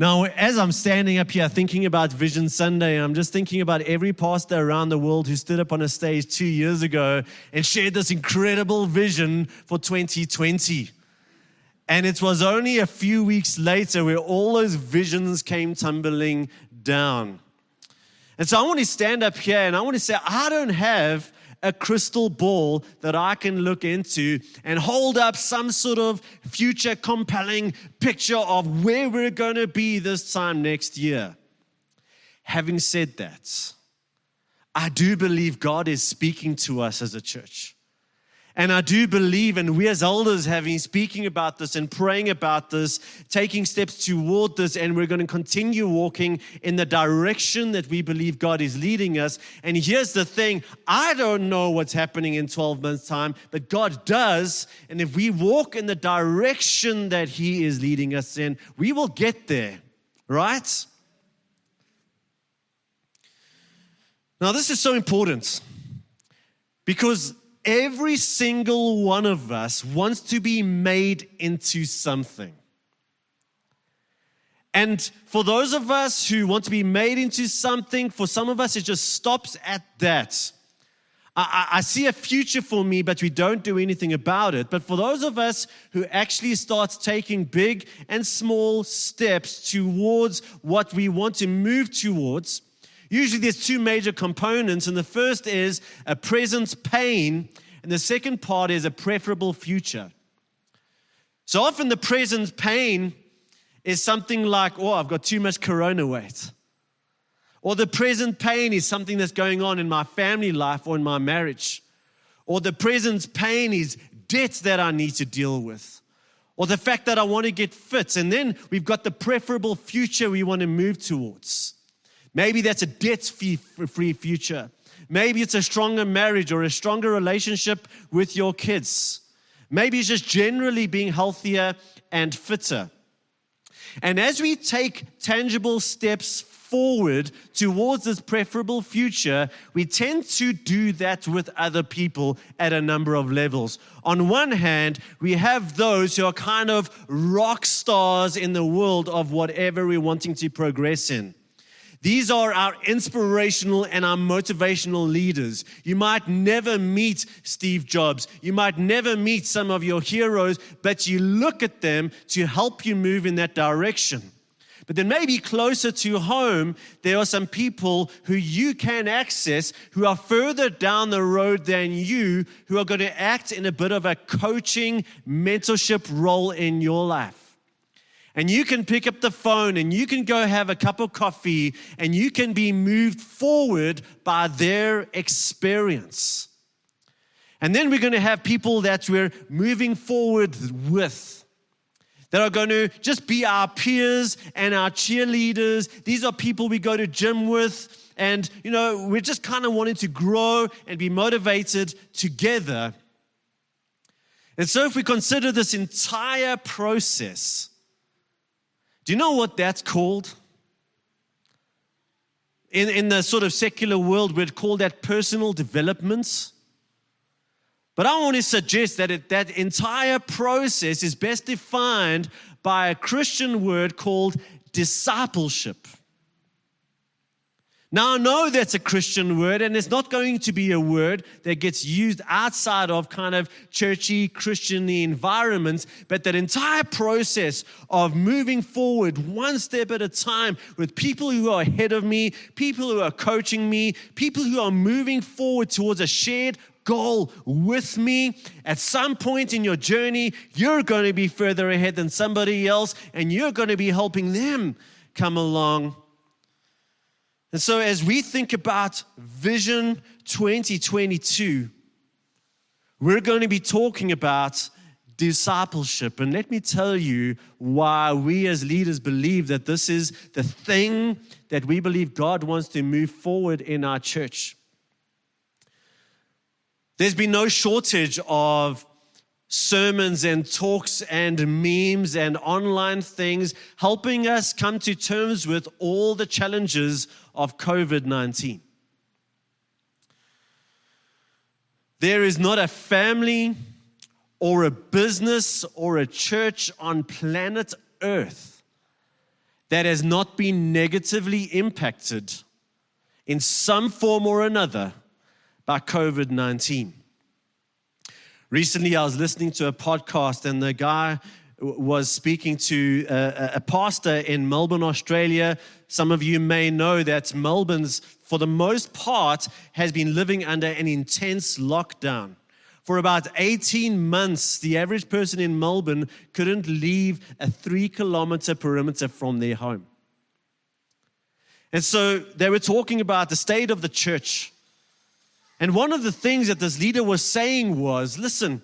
Now, as I'm standing up here thinking about Vision Sunday, I'm just thinking about every pastor around the world who stood up on a stage two years ago and shared this incredible vision for 2020. And it was only a few weeks later where all those visions came tumbling down. And so I want to stand up here and I want to say, I don't have a crystal ball that I can look into and hold up some sort of future compelling picture of where we're going to be this time next year. Having said that, I do believe God is speaking to us as a church. And I do believe, and we as elders have been speaking about this and praying about this, taking steps toward this, and we're going to continue walking in the direction that we believe God is leading us. And here's the thing I don't know what's happening in 12 months' time, but God does. And if we walk in the direction that He is leading us in, we will get there, right? Now, this is so important because every single one of us wants to be made into something. And for those of us who want to be made into something, for some of us, it just stops at that. I, I, see a future for me, but we don't do anything about it. But for those of us who actually start taking big and small steps towards what we want to move towards, Usually there's two major components, and the first is a present pain, and the second part is a preferable future. So often the present pain is something like, oh, I've got too much corona weight. Or the present pain is something that's going on in my family life or in my marriage. Or the present pain is debts that I need to deal with. Or the fact that I want to get fit. And then we've got the preferable future we want to move towards. Maybe that's a debt free future. Maybe it's a stronger marriage or a stronger relationship with your kids. Maybe it's just generally being healthier and fitter. And as we take tangible steps forward towards this preferable future, we tend to do that with other people at a number of levels. On one hand, we have those who are kind of rock stars in the world of whatever we're wanting to progress in. These are our inspirational and our motivational leaders. You might never meet Steve Jobs. You might never meet some of your heroes, but you look at them to help you move in that direction. But then maybe closer to home, there are some people who you can access who are further down the road than you, who are going to act in a bit of a coaching, mentorship role in your life. And you can pick up the phone and you can go have a cup of coffee and you can be moved forward by their experience. And then we're going to have people that we're moving forward with that are going to just be our peers and our cheerleaders. These are people we go to gym with. And, you know, we're just kind of wanting to grow and be motivated together. And so, if we consider this entire process, do you know what that's called? In, in the sort of secular world, we'd call that personal development. But I want to suggest that it, that entire process is best defined by a Christian word called discipleship. Now, I know that's a Christian word, and it's not going to be a word that gets used outside of kind of churchy, Christian environments, but that entire process of moving forward one step at a time with people who are ahead of me, people who are coaching me, people who are moving forward towards a shared goal with me. At some point in your journey, you're going to be further ahead than somebody else, and you're going to be helping them come along and so, as we think about Vision 2022, we're going to be talking about discipleship. And let me tell you why we as leaders believe that this is the thing that we believe God wants to move forward in our church. There's been no shortage of sermons and talks and memes and online things helping us come to terms with all the challenges of COVID 19. There is not a family or a business or a church on planet Earth that has not been negatively impacted in some form or another by COVID 19. Recently, I was listening to a podcast, and the guy was speaking to a, a, pastor in Melbourne, Australia. Some of you may know that Melbourne's, for the most part, has been living under an intense lockdown. For about 18 months, the average person in Melbourne couldn't leave a three kilometer perimeter from their home. And so they were talking about the state of the church. And one of the things that this leader was saying was listen,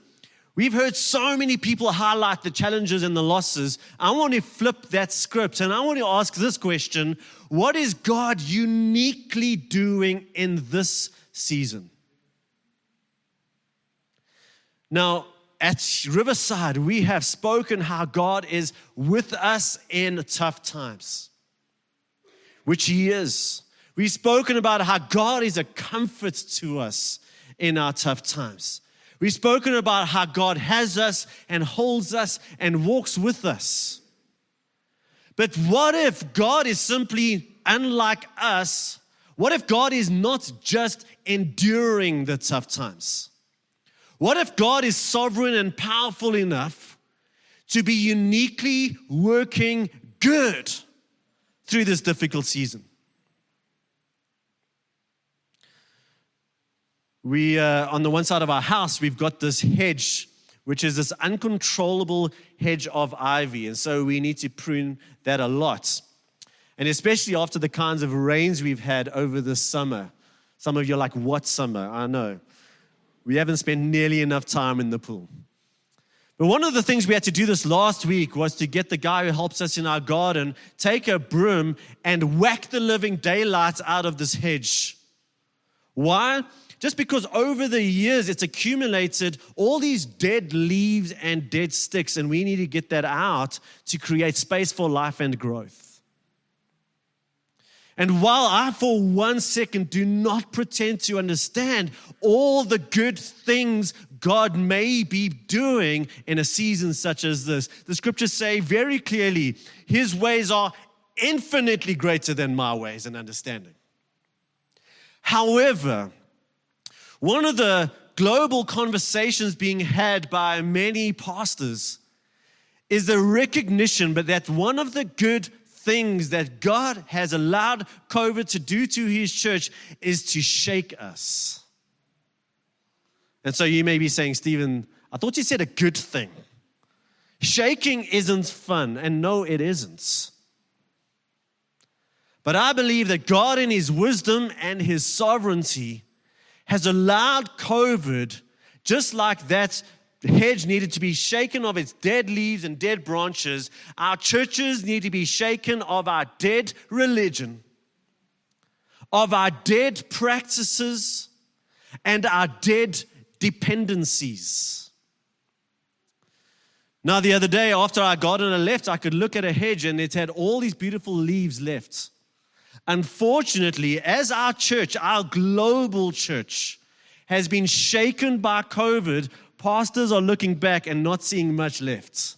we've heard so many people highlight the challenges and the losses. I want to flip that script and I want to ask this question What is God uniquely doing in this season? Now, at Riverside, we have spoken how God is with us in tough times which He is. We've spoken about how God is a comfort to us in our tough times. We've spoken about how God has us and holds us and walks with us. But what if God is simply unlike us? What if God is not just enduring the tough times? What if God is sovereign and powerful enough to be uniquely working good through this difficult season. We, uh, on the one side of our house, we've got this hedge, which is this uncontrollable hedge of ivy. And so we need to prune that a lot. And especially after the kinds of rains we've had over the summer. Some of you are like, what summer? I know. We haven't spent nearly enough time in the pool. But one of the things we had to do this last week was to get the guy who helps us in our garden, take a broom and whack the living daylights out of this hedge. Why? Just because over the years it's accumulated all these dead leaves and dead sticks, and we need to get that out to create space for life and growth. And while I, for one second, do not pretend to understand all the good things God may be doing in a season such as this, the scriptures say very clearly His ways are infinitely greater than my ways and understanding. However, one of the global conversations being had by many pastors is the recognition but that one of the good things that God has allowed COVID to do to his church is to shake us. And so you may be saying, Stephen, I thought you said a good thing. Shaking isn't fun, and no, it isn't. But I believe that God, in His wisdom and His sovereignty, has allowed COVID, just like that hedge needed to be shaken of its dead leaves and dead branches. Our churches need to be shaken of our dead religion, of our dead practices, and our dead dependencies. Now, the other day, after I got on a left, I could look at a hedge and it had all these beautiful leaves left. Unfortunately, as our church, our global church, has been shaken by COVID, pastors are looking back and not seeing much left.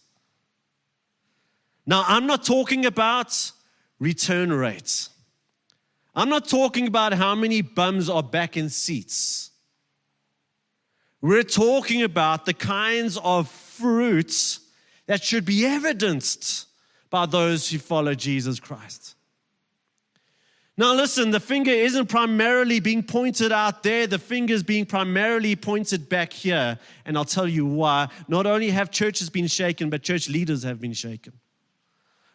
Now, I'm not talking about return rates. I'm not talking about how many bums are back in seats. We're talking about the kinds of fruits that should be evidenced by those who follow Jesus Christ. Now, listen, the finger isn't primarily being pointed out there, the finger is being primarily pointed back here. And I'll tell you why. Not only have churches been shaken, but church leaders have been shaken.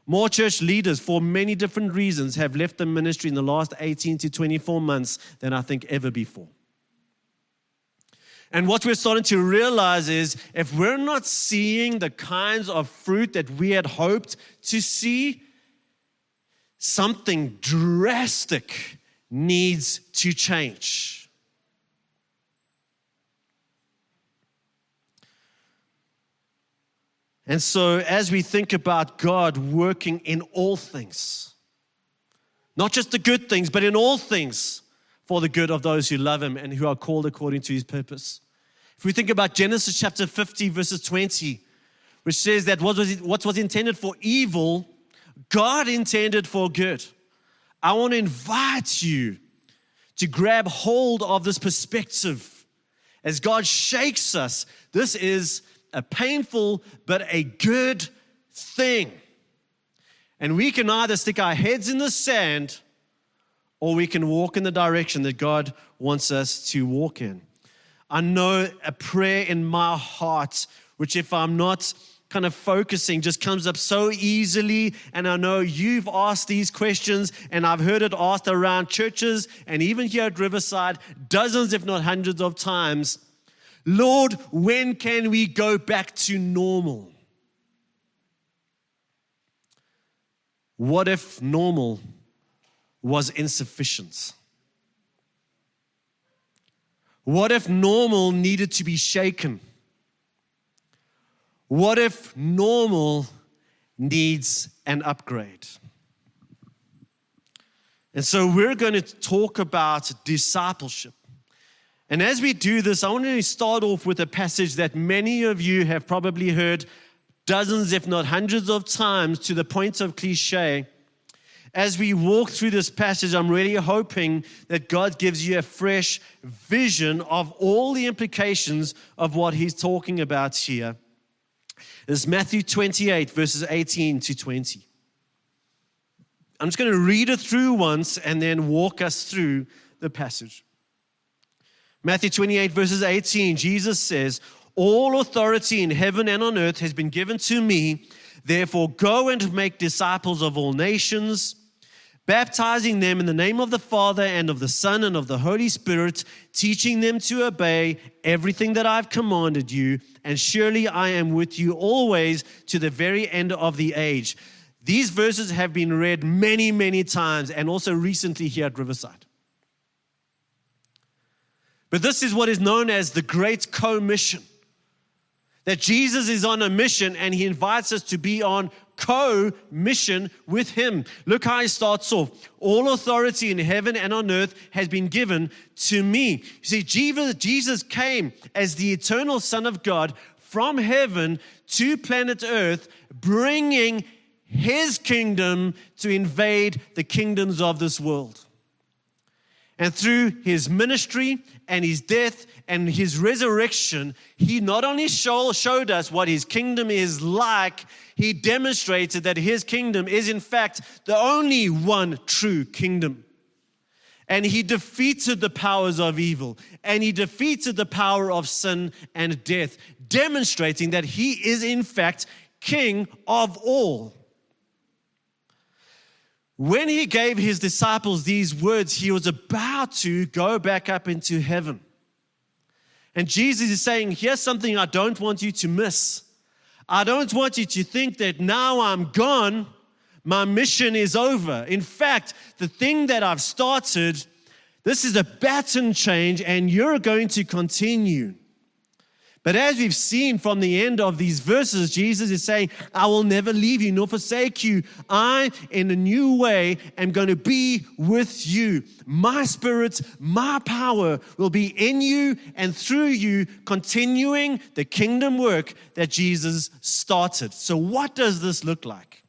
More church leaders, for many different reasons, have left the ministry in the last 18 to 24 months than I think ever before. And what we're starting to realize is if we're not seeing the kinds of fruit that we had hoped to see, something drastic needs to change. And so, as we think about God working in all things, not just the good things, but in all things for the good of those who love Him and who are called according to His purpose. If we think about Genesis chapter 50, verses 20, which says that what was, what was intended for evil God intended for good. I want to invite you to grab hold of this perspective as God shakes us. This is a painful but a good thing. And we can either stick our heads in the sand or we can walk in the direction that God wants us to walk in. I know a prayer in my heart, which if I'm not kind of focusing just comes up so easily. And I know you've asked these questions, and I've heard it asked around churches and even here at Riverside dozens, if not hundreds of times. Lord, when can we go back to normal? What if normal was insufficient? What if normal needed to be shaken? What if normal needs an upgrade? And so we're going to talk about discipleship. And as we do this, I want to start off with a passage that many of you have probably heard dozens, if not hundreds of times, to the point of cliche. As we walk through this passage, I'm really hoping that God gives you a fresh vision of all the implications of what He's talking about here is Matthew 28, verses 18 to 20. I'm just going to read it through once and then walk us through the passage. Matthew 28, verses 18, Jesus says, All authority in heaven and on earth has been given to me. Therefore, go and make disciples of all nations baptizing them in the name of the Father and of the Son and of the Holy Spirit, teaching them to obey everything that I've commanded you. And surely I am with you always to the very end of the age. These verses have been read many, many times and also recently here at Riverside. But this is what is known as the Great Commission. That Jesus is on a mission and he invites us to be on co mission with him. Look how he starts off. All authority in heaven and on earth has been given to me. You see, Jesus came as the eternal Son of God from heaven to planet earth, bringing his kingdom to invade the kingdoms of this world. And through his ministry and his death and his resurrection, he not only showed us what his kingdom is like, he demonstrated that his kingdom is, in fact, the only one true kingdom. And he defeated the powers of evil and he defeated the power of sin and death, demonstrating that he is, in fact, king of all. When he gave his disciples these words, he was about to go back up into heaven. And Jesus is saying, Here's something I don't want you to miss. I don't want you to think that now I'm gone, my mission is over. In fact, the thing that I've started, this is a baton change, and you're going to continue. But as we've seen from the end of these verses, Jesus is saying, I will never leave you nor forsake you. I, in a new way, am going to be with you. My spirit, my power will be in you and through you, continuing the kingdom work that Jesus started. So, what does this look like?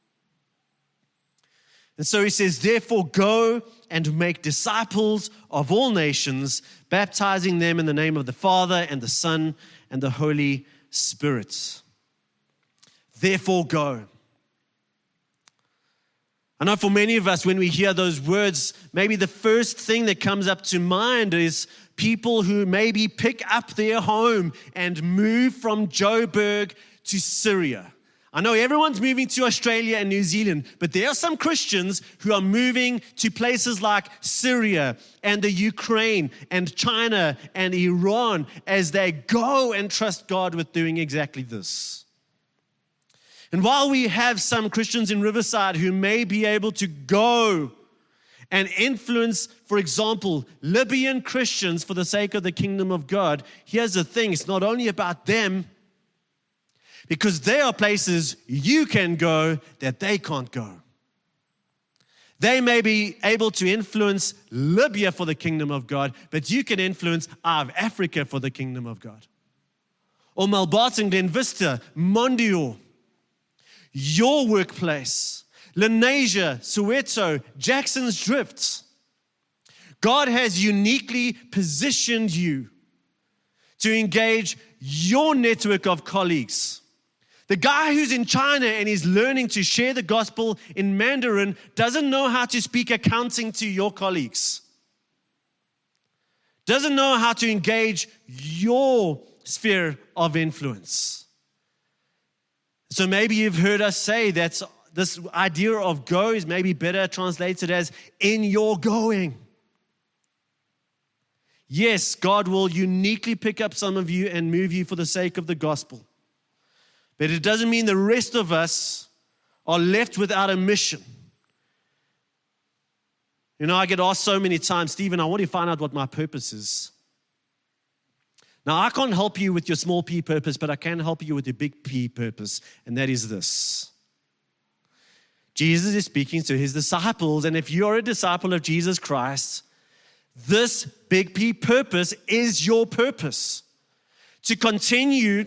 And so he says, Therefore, go and make disciples of all nations, baptizing them in the name of the Father and the Son and the Holy Spirit. Therefore, go. I know for many of us, when we hear those words, maybe the first thing that comes up to mind is people who maybe pick up their home and move from Joburg to Syria. I know everyone's moving to Australia and New Zealand, but there are some Christians who are moving to places like Syria and the Ukraine and China and Iran as they go and trust God with doing exactly this. And while we have some Christians in Riverside who may be able to go and influence, for example, Libyan Christians for the sake of the kingdom of God, here's the thing it's not only about them because there are places you can go that they can't go. They may be able to influence Libya for the kingdom of God, but you can influence of Africa for the kingdom of God. Or Mulbarton, Glen Vista, Mondeor, your workplace. Lenasia, Soweto, Jackson's Drift. God has uniquely positioned you to engage your network of colleagues. The guy who's in China and is learning to share the gospel in Mandarin doesn't know how to speak accounting to your colleagues, doesn't know how to engage your sphere of influence. So maybe you've heard us say that this idea of go is maybe better translated as in your going. Yes, God will uniquely pick up some of you and move you for the sake of the gospel. But it doesn't mean the rest of us are left without a mission. You know, I get asked so many times, Stephen, I want to find out what my purpose is. Now, I can't help you with your small p purpose, but I can help you with your big P purpose, and that is this. Jesus is speaking to his disciples, and if you're a disciple of Jesus Christ, this big P purpose is your purpose to continue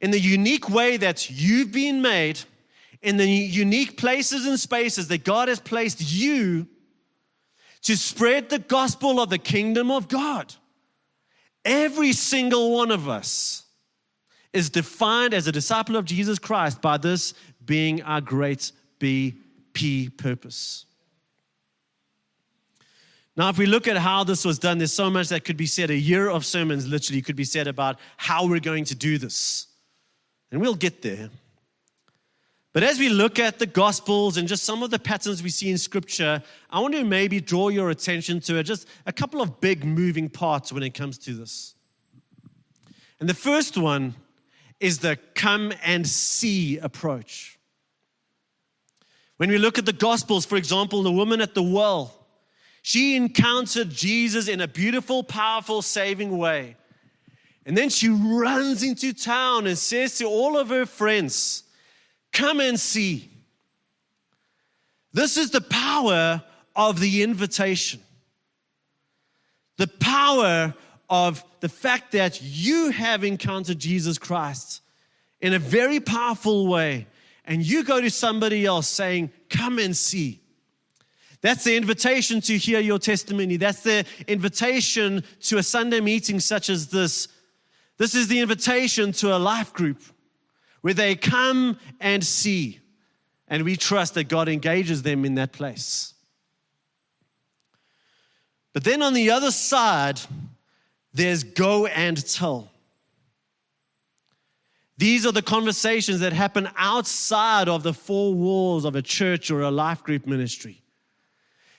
in the unique way that you've been made, in the unique places and spaces that God has placed you to spread the gospel of the kingdom of God. Every single one of us is defined as a disciple of Jesus Christ by this being our great BP purpose. Now, if we look at how this was done, there's so much that could be said. A year of sermons literally could be said about how we're going to do this. And we'll get there. But as we look at the Gospels and just some of the patterns we see in Scripture, I want to maybe draw your attention to just a couple of big moving parts when it comes to this. And the first one is the come and see approach. When we look at the Gospels, for example, the woman at the well, she encountered Jesus in a beautiful, powerful, saving way. And then she runs into town and says to all of her friends, Come and see. This is the power of the invitation. The power of the fact that you have encountered Jesus Christ in a very powerful way, and you go to somebody else saying, Come and see. That's the invitation to hear your testimony. That's the invitation to a Sunday meeting such as this. This is the invitation to a life group where they come and see, and we trust that God engages them in that place. But then on the other side, there's go and tell. These are the conversations that happen outside of the four walls of a church or a life group ministry.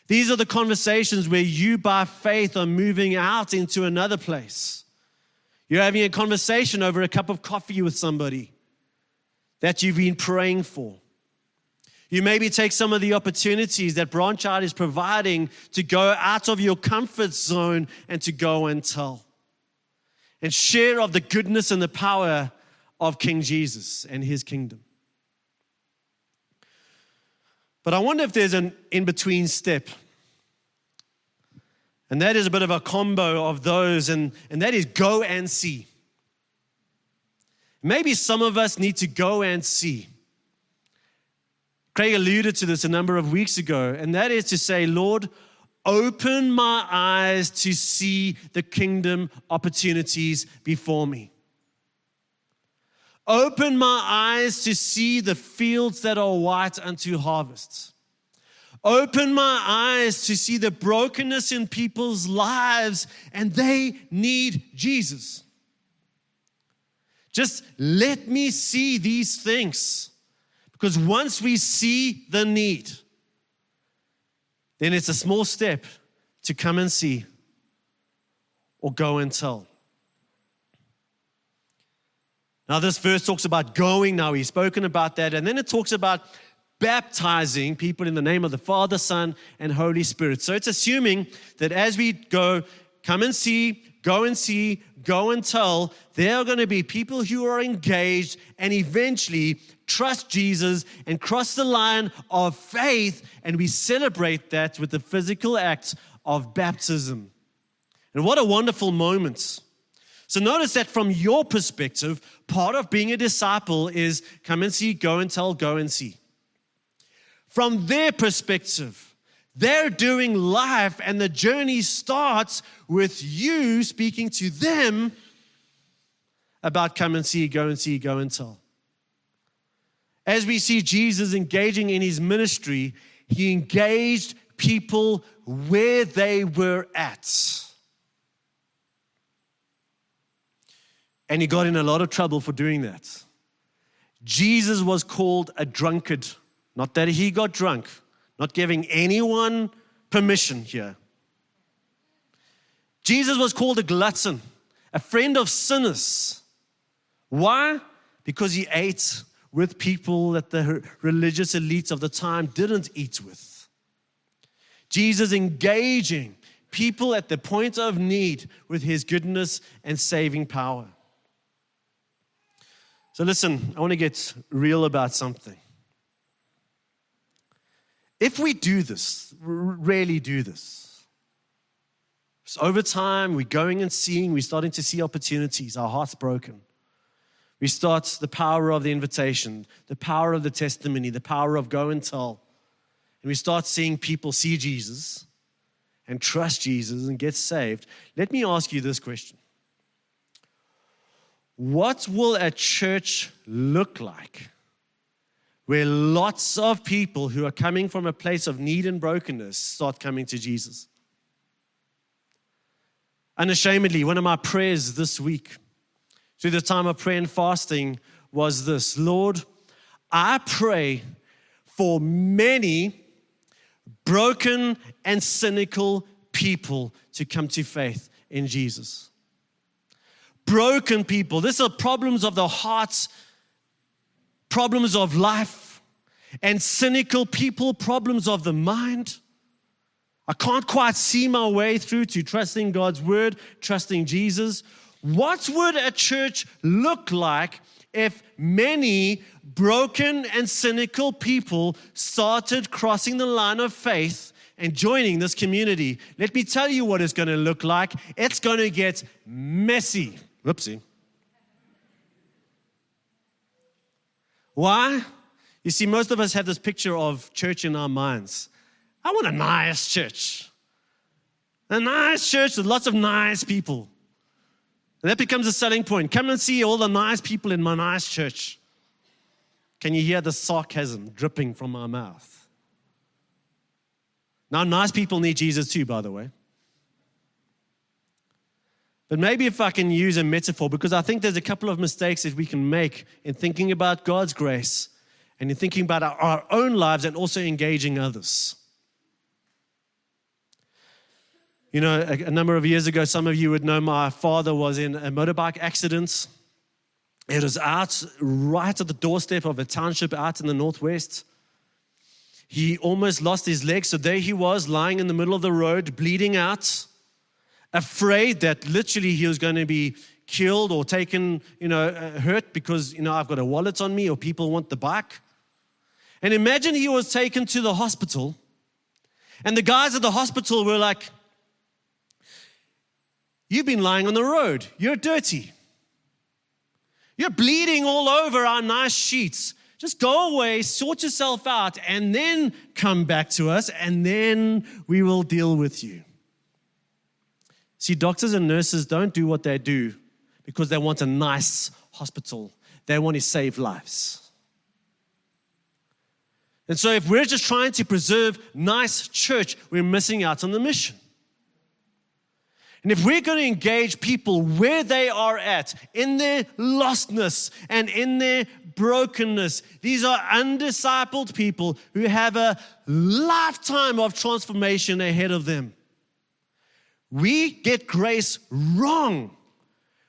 These are the conversations where you, by faith, are moving out into another place. You're having a conversation over a cup of coffee with somebody that you've been praying for. You maybe take some of the opportunities that Branch Out is providing to go out of your comfort zone and to go and tell and share of the goodness and the power of King Jesus and his kingdom. But I wonder if there's an in between step. And that is a bit of a combo of those, and, and that is go and see. Maybe some of us need to go and see. Craig alluded to this a number of weeks ago, and that is to say, Lord, open my eyes to see the kingdom opportunities before me. Open my eyes to see the fields that are white unto harvest. Open my eyes to see the brokenness in people's lives, and they need Jesus. Just let me see these things. Because once we see the need, then it's a small step to come and see or go and tell. Now, this verse talks about going. Now, he's spoken about that. And then it talks about baptizing people in the name of the Father, Son, and Holy Spirit. So it's assuming that as we go, come and see, go and see, go and tell, there are going to be people who are engaged and eventually trust Jesus and cross the line of faith. And we celebrate that with the physical act of baptism. And what a wonderful moment. So notice that from your perspective, part of being a disciple is come and see, go and tell, go and see. From their perspective. They're doing life, and the journey starts with you speaking to them about come and see, go and see, go and tell. As we see Jesus engaging in his ministry, he engaged people where they were at. And he got in a lot of trouble for doing that. Jesus was called a drunkard. Not that he got drunk, not giving anyone permission here. Jesus was called a glutton, a friend of sinners. Why? Because he ate with people that the religious elites of the time didn't eat with. Jesus engaging people at the point of need with his goodness and saving power. So, listen, I want to get real about something. If we do this, really do this, so over time we're going and seeing, we're starting to see opportunities, our heart's broken. We start the power of the invitation, the power of the testimony, the power of go and tell. And we start seeing people see Jesus and trust Jesus and get saved. Let me ask you this question What will a church look like where lots of people who are coming from a place of need and brokenness start coming to Jesus? Unashamedly, one of my prayers this week through the time of prayer and fasting was this Lord, I pray for many broken and cynical people to come to faith in Jesus. Broken people. These are problems of the hearts, problems of life, and cynical people, problems of the mind. I can't quite see my way through to trusting God's word, trusting Jesus. What would a church look like if many broken and cynical people started crossing the line of faith and joining this community. Let me tell you what it's going to look like. It's going to get messy. Whoopsie. Why? You see, most of us have this picture of church in our minds. I want a nice church. A nice church with lots of nice people. And that becomes a selling point. Come and see all the nice people in my nice church. Can you hear the sarcasm dripping from my mouth? Now, nice people need Jesus too, by the way. But maybe if I can use a metaphor, because I think there's a couple of mistakes that we can make in thinking about God's grace and in thinking about our, own lives and also engaging others. You know, a, a, number of years ago, some of you would know my father was in a motorbike accident. It was out right at the doorstep of a township out in the northwest. He almost lost his leg, so there he was lying in the middle of the road, bleeding out, afraid that literally he was going to be killed or taken, you know, uh, hurt because, you know, I've got a wallet on me or people want the bike. And imagine he was taken to the hospital, and the guys at the hospital were like, You've been lying on the road. You're dirty. You're bleeding all over our nice sheets. Just go away, sort yourself out, and then come back to us, and then we will deal with you. See, doctors and nurses don't do what they do because they want a nice hospital, they want to save lives. And so, if we're just trying to preserve nice church, we're missing out on the mission. And if we're going to engage people where they are at, in their lostness and in their brokenness, these are undiscipled people who have a lifetime of transformation ahead of them. We get grace wrong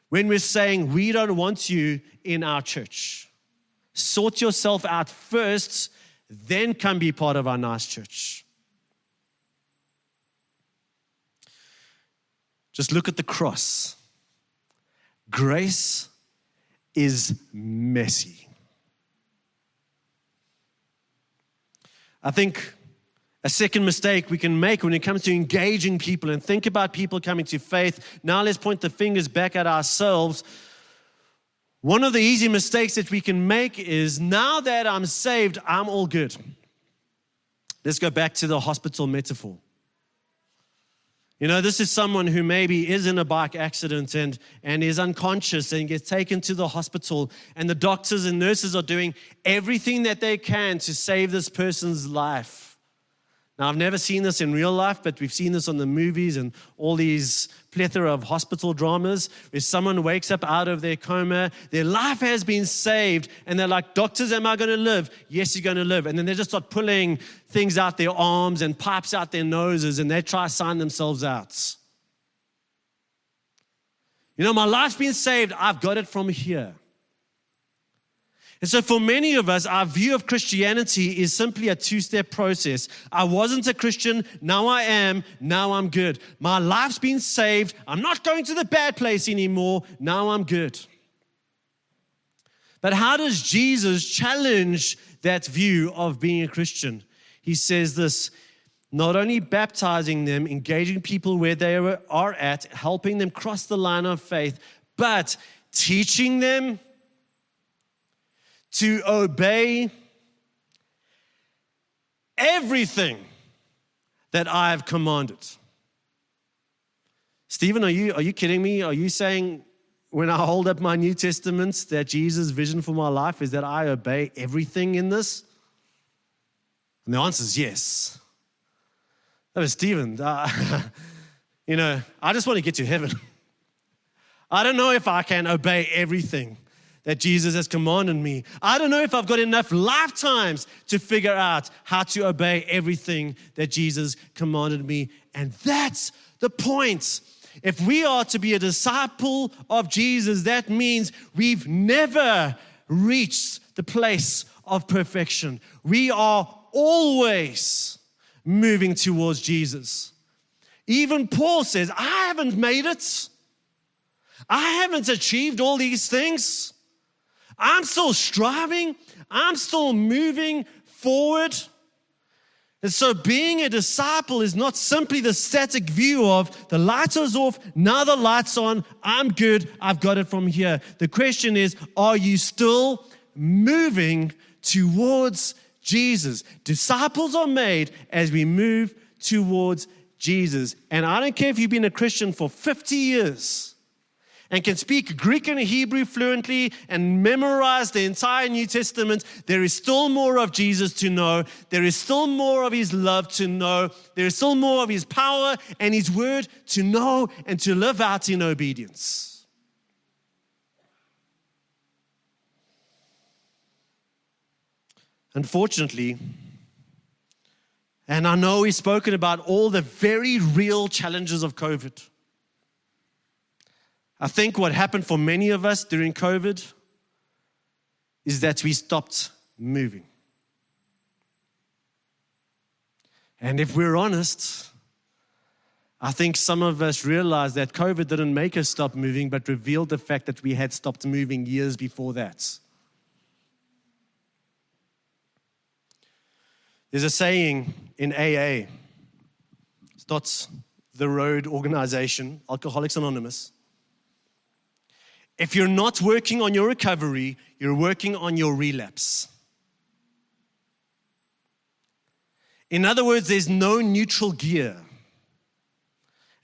when we're saying we don't want you in our church. Sort yourself out first, then come be part of our nice church. Just look at the cross. Grace is messy. I think a second mistake we can make when it comes to engaging people and think about people coming to faith. Now let's point the fingers back at ourselves. One of the easy mistakes that we can make is now that I'm saved, I'm all good. Let's go back to the hospital metaphor. You know, this is someone who maybe is in a bike accident and, and is unconscious and gets taken to the hospital, and the doctors and nurses are doing everything that they can to save this person's life. Now, I've never seen this in real life, but we've seen this on the movies and all these plethora of hospital dramas where someone wakes up out of their coma, their life has been saved, and they're like, Doctors, am I going to live? Yes, you're going to live. And then they just start pulling things out their arms and pipes out their noses, and they try to sign themselves out. You know, my life's been saved, I've got it from here. And so, for many of us, our view of Christianity is simply a two step process. I wasn't a Christian, now I am, now I'm good. My life's been saved, I'm not going to the bad place anymore, now I'm good. But how does Jesus challenge that view of being a Christian? He says this not only baptizing them, engaging people where they are at, helping them cross the line of faith, but teaching them to obey everything that I have commanded. Stephen, are you, are you kidding me? Are you saying when I hold up my New Testament that Jesus' vision for my life is that I obey everything in this? And the answer is yes. That was Stephen. Uh, you know, I just want to get to heaven. I don't know if I can obey everything that Jesus has commanded me. I don't know if I've got enough lifetimes to figure out how to obey everything that Jesus commanded me. And that's the point. If we are to be a disciple of Jesus, that means we've never reached the place of perfection. We are always moving towards Jesus. Even Paul says, I haven't made it. I haven't achieved all these things. I'm still striving, I'm still moving forward. And so, being a disciple is not simply the static view of the lights are off, now the lights on, I'm good, I've got it from here. The question is, are you still moving towards Jesus? Disciples are made as we move towards Jesus. And I don't care if you've been a Christian for 50 years and can speak Greek and Hebrew fluently and memorize the entire New Testament, there is still more of Jesus to know. There is still more of his love to know. There is still more of his power and his word to know and to live out in obedience. Unfortunately, and I know we've spoken about all the very real challenges of COVID. I think what happened for many of us during COVID is that we stopped moving. And if we're honest, I think some of us realized that COVID didn't make us stop moving, but revealed the fact that we had stopped moving years before that. There's a saying in AA, it's not the road organization, Alcoholics Anonymous. If you're not working on your recovery, you're working on your relapse. In other words, there's no neutral gear.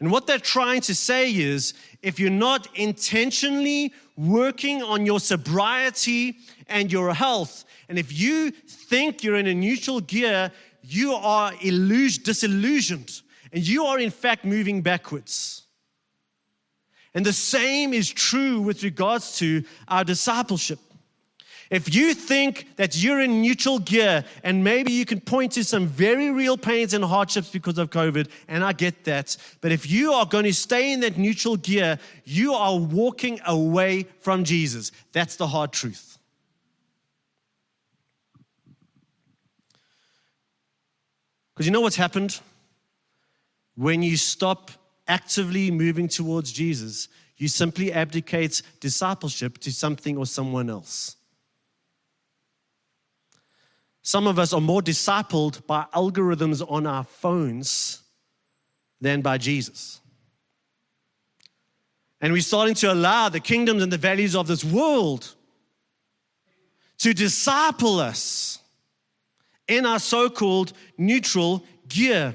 And what they're trying to say is if you're not intentionally working on your sobriety and your health, and if you think you're in a neutral gear, you are disillusioned and you are in fact moving backwards. And the same is true with regards to our discipleship. If you think that you're in neutral gear and maybe you can point to some very real pains and hardships because of COVID, and I get that, but if you are going to stay in that neutral gear, you are walking away from Jesus. That's the hard truth. Because you know what's happened? When you stop actively moving towards Jesus, you simply abdicate discipleship to something or someone else. Some of us are more discipled by algorithms on our phones than by Jesus. And we're starting to allow the kingdoms and the values of this world to disciple us in our so called neutral gear.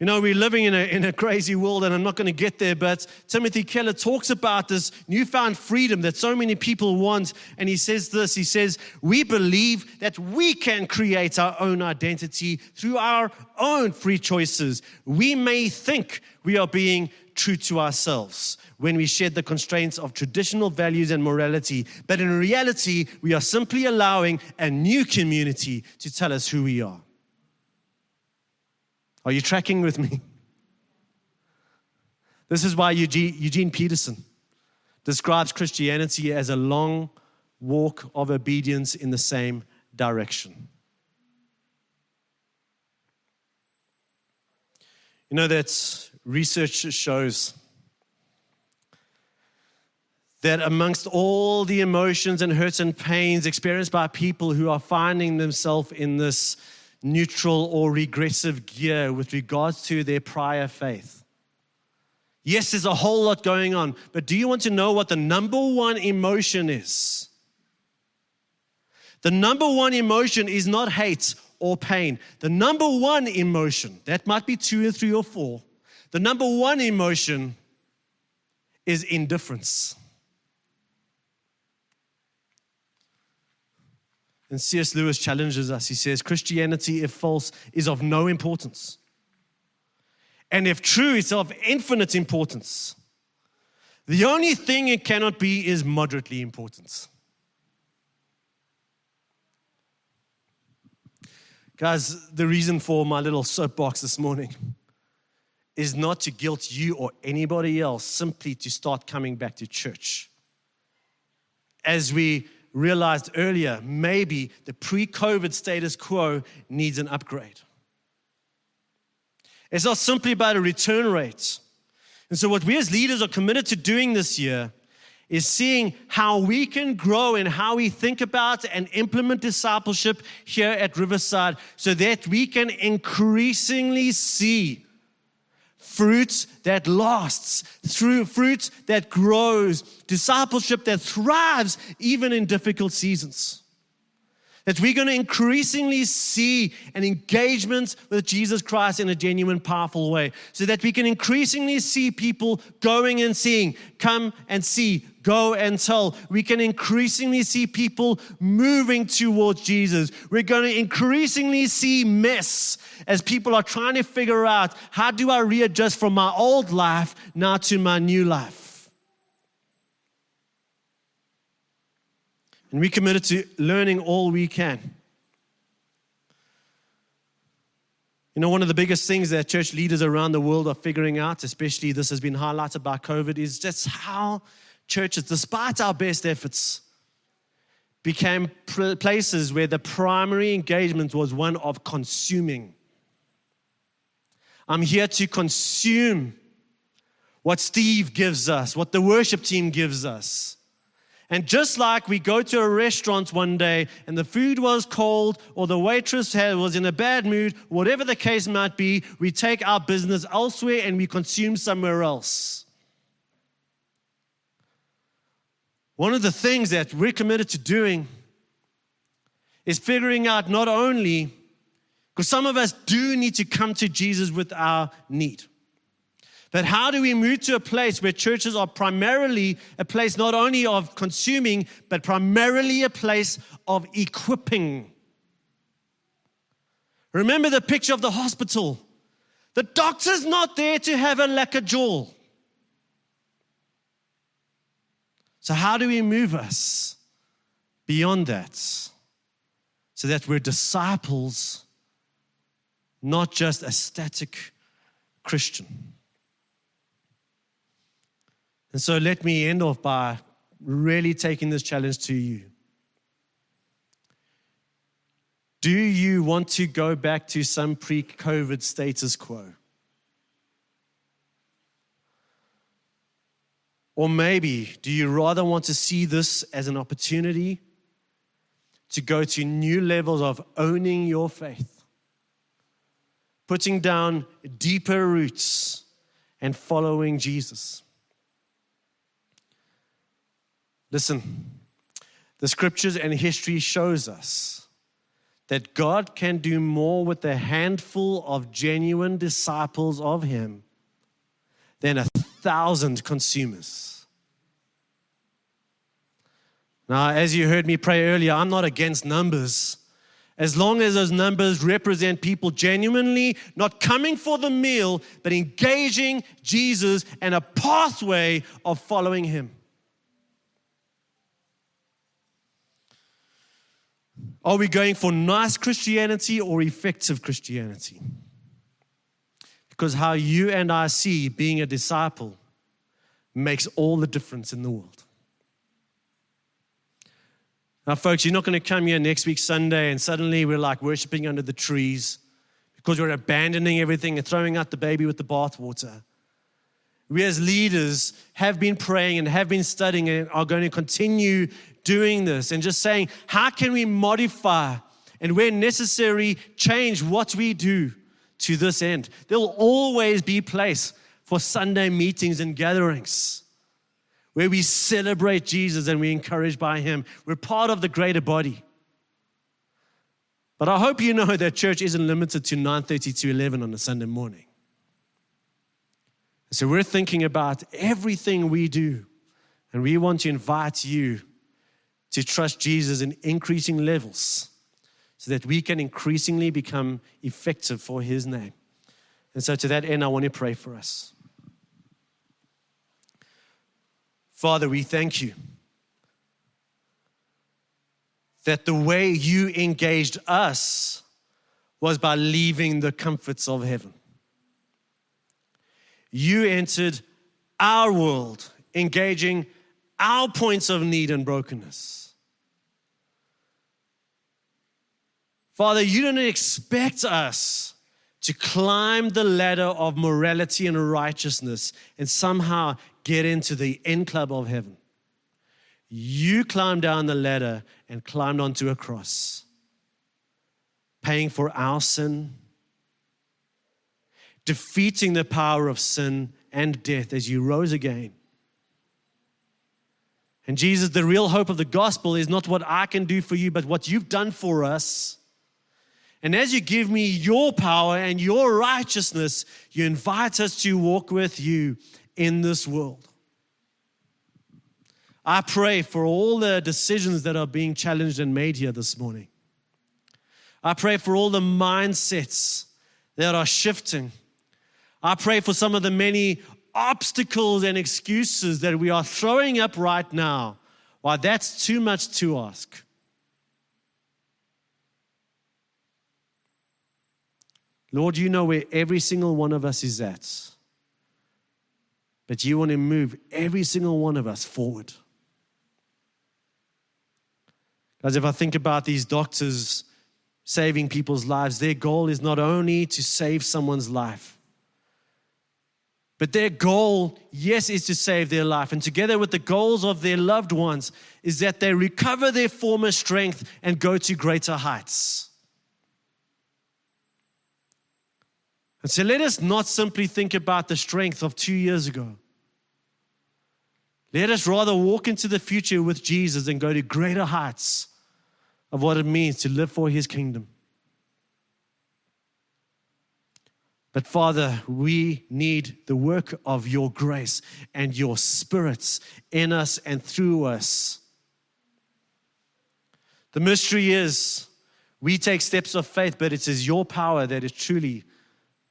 You know, we're living in a, in a crazy world, and I'm not going to get there, but Timothy Keller talks about this newfound freedom that so many people want. And he says this He says, We believe that we can create our own identity through our own free choices. We may think we are being true to ourselves when we shed the constraints of traditional values and morality, but in reality, we are simply allowing a new community to tell us who we are. Are you tracking with me? This is why Eugene Peterson describes Christianity as a long walk of obedience in the same direction. You know that research shows that amongst all the emotions and hurts and pains experienced by people who are finding themselves in this neutral or regressive gear with regards to their prior faith. Yes, there's a whole lot going on, but do you want to know what the number one emotion is? The number one emotion is not hate or pain. The number one emotion, that might be two or three or four, the number one emotion is indifference. And C.S. Lewis challenges us. He says, Christianity, if false, is of no importance. And if true, it's of infinite importance. The only thing it cannot be is moderately important. Guys, the reason for my little soapbox this morning is not to guilt you or anybody else, simply to start coming back to church. As we realized earlier, maybe the pre COVID status quo needs an upgrade. It's not simply about a return rate. And so, what we as leaders are committed to doing this year is seeing how we can grow in how we think about and implement discipleship here at Riverside so that we can increasingly see fruit that lasts, through fruit that grows, discipleship that thrives even in difficult seasons. That we're going to increasingly see an engagement with Jesus Christ in a genuine, powerful way. So that we can increasingly see people going and seeing, come and see, go and tell. We can increasingly see people moving towards Jesus. We're going to increasingly see mess as people are trying to figure out how do I readjust from my old life now to my new life. And we committed to learning all we can. You know, one of the biggest things that church leaders around the world are figuring out, especially this has been highlighted by COVID, is just how churches, despite our best efforts, became places where the primary engagement was one of consuming. I'm here to consume what Steve gives us, what the worship team gives us. And just like we go to a restaurant one day and the food was cold or the waitress was in a bad mood, whatever the case might be, we take our business elsewhere and we consume somewhere else. One of the things that we're committed to doing is figuring out not only, because some of us do need to come to Jesus with our need. But how do we move to a place where churches are primarily a place not only of consuming, but primarily a place of equipping? Remember the picture of the hospital. The doctor's not there to have a lekker jaw. So, how do we move us beyond that so that we're disciples, not just a static Christian? And so let me end off by really taking this challenge to you. Do you want to go back to some pre COVID status quo? Or maybe, do you rather want to see this as an opportunity to go to new levels of owning your faith, putting down deeper roots, and following Jesus? Listen, the scriptures and history shows us that God can do more with a handful of genuine disciples of Him than a thousand consumers. Now, as you heard me pray earlier, I'm not against numbers. As long as those numbers represent people genuinely not coming for the meal, but engaging Jesus and a pathway of following Him. Are we going for nice Christianity or effective Christianity? Because how you and I see being a disciple makes all the difference in the world. Now, folks, you're not going to come here next week, Sunday, and suddenly we're like worshiping under the trees because we're abandoning everything and throwing out the baby with the bathwater. We, as leaders, have been praying and have been studying and are going to continue doing this and just saying, how can we modify and, where necessary, change what we do to this end? There will always be place for Sunday meetings and gatherings where we celebrate Jesus and we're encouraged by Him. We're part of the greater body. But I hope you know that church isn't limited to 9:30 to 11 on a Sunday morning. So we're thinking about everything we do, and we want to invite you to trust Jesus in increasing levels so that we can increasingly become effective for His name. And so, to that end, I want to pray for us. Father, we thank you that the way you engaged us was by leaving the comforts of heaven. You entered our world, engaging our points of need and brokenness. Father, you didn't expect us to climb the ladder of morality and righteousness and somehow get into the end club of heaven. You climbed down the ladder and climbed onto a cross, paying for our sin, defeating the power of sin and death as you rose again. And Jesus, the real hope of the gospel is not what I can do for you, but what you've done for us. And as you give me your power and your righteousness, you invite us to walk with you in this world. I pray for all the decisions that are being challenged and made here this morning. I pray for all the mindsets that are shifting. I pray for some of the many obstacles and excuses that we are throwing up right now. Why, that's too much to ask. Lord, you know where every single one of us is at. But you want to move every single one of us forward. As if I think about these doctors saving people's lives, their goal is not only to save someone's life, but their goal, yes, is to save their life. And together with the goals of their loved ones, is that they recover their former strength and go to greater heights. And so let us not simply think about the strength of two years ago. Let us rather walk into the future with Jesus and go to greater heights of what it means to live for his kingdom. But Father, we need the work of your grace and your spirits in us and through us. The mystery is we take steps of faith, but it is your power that is truly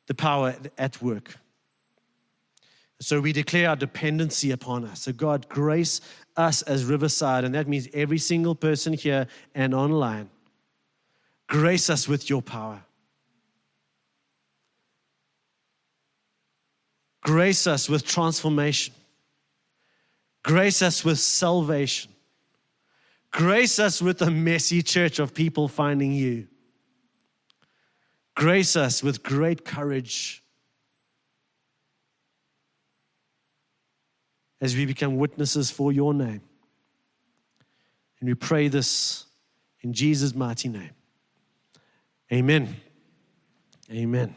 the power at work. So we declare our dependency upon us. So, God, grace us as Riverside, and that means every single person here and online. Grace us with your power. Grace us with transformation. Grace us with salvation. Grace us with a messy church of people finding you. Grace us with great courage as we become witnesses for your name. And we pray this in Jesus' mighty name. Amen. Amen.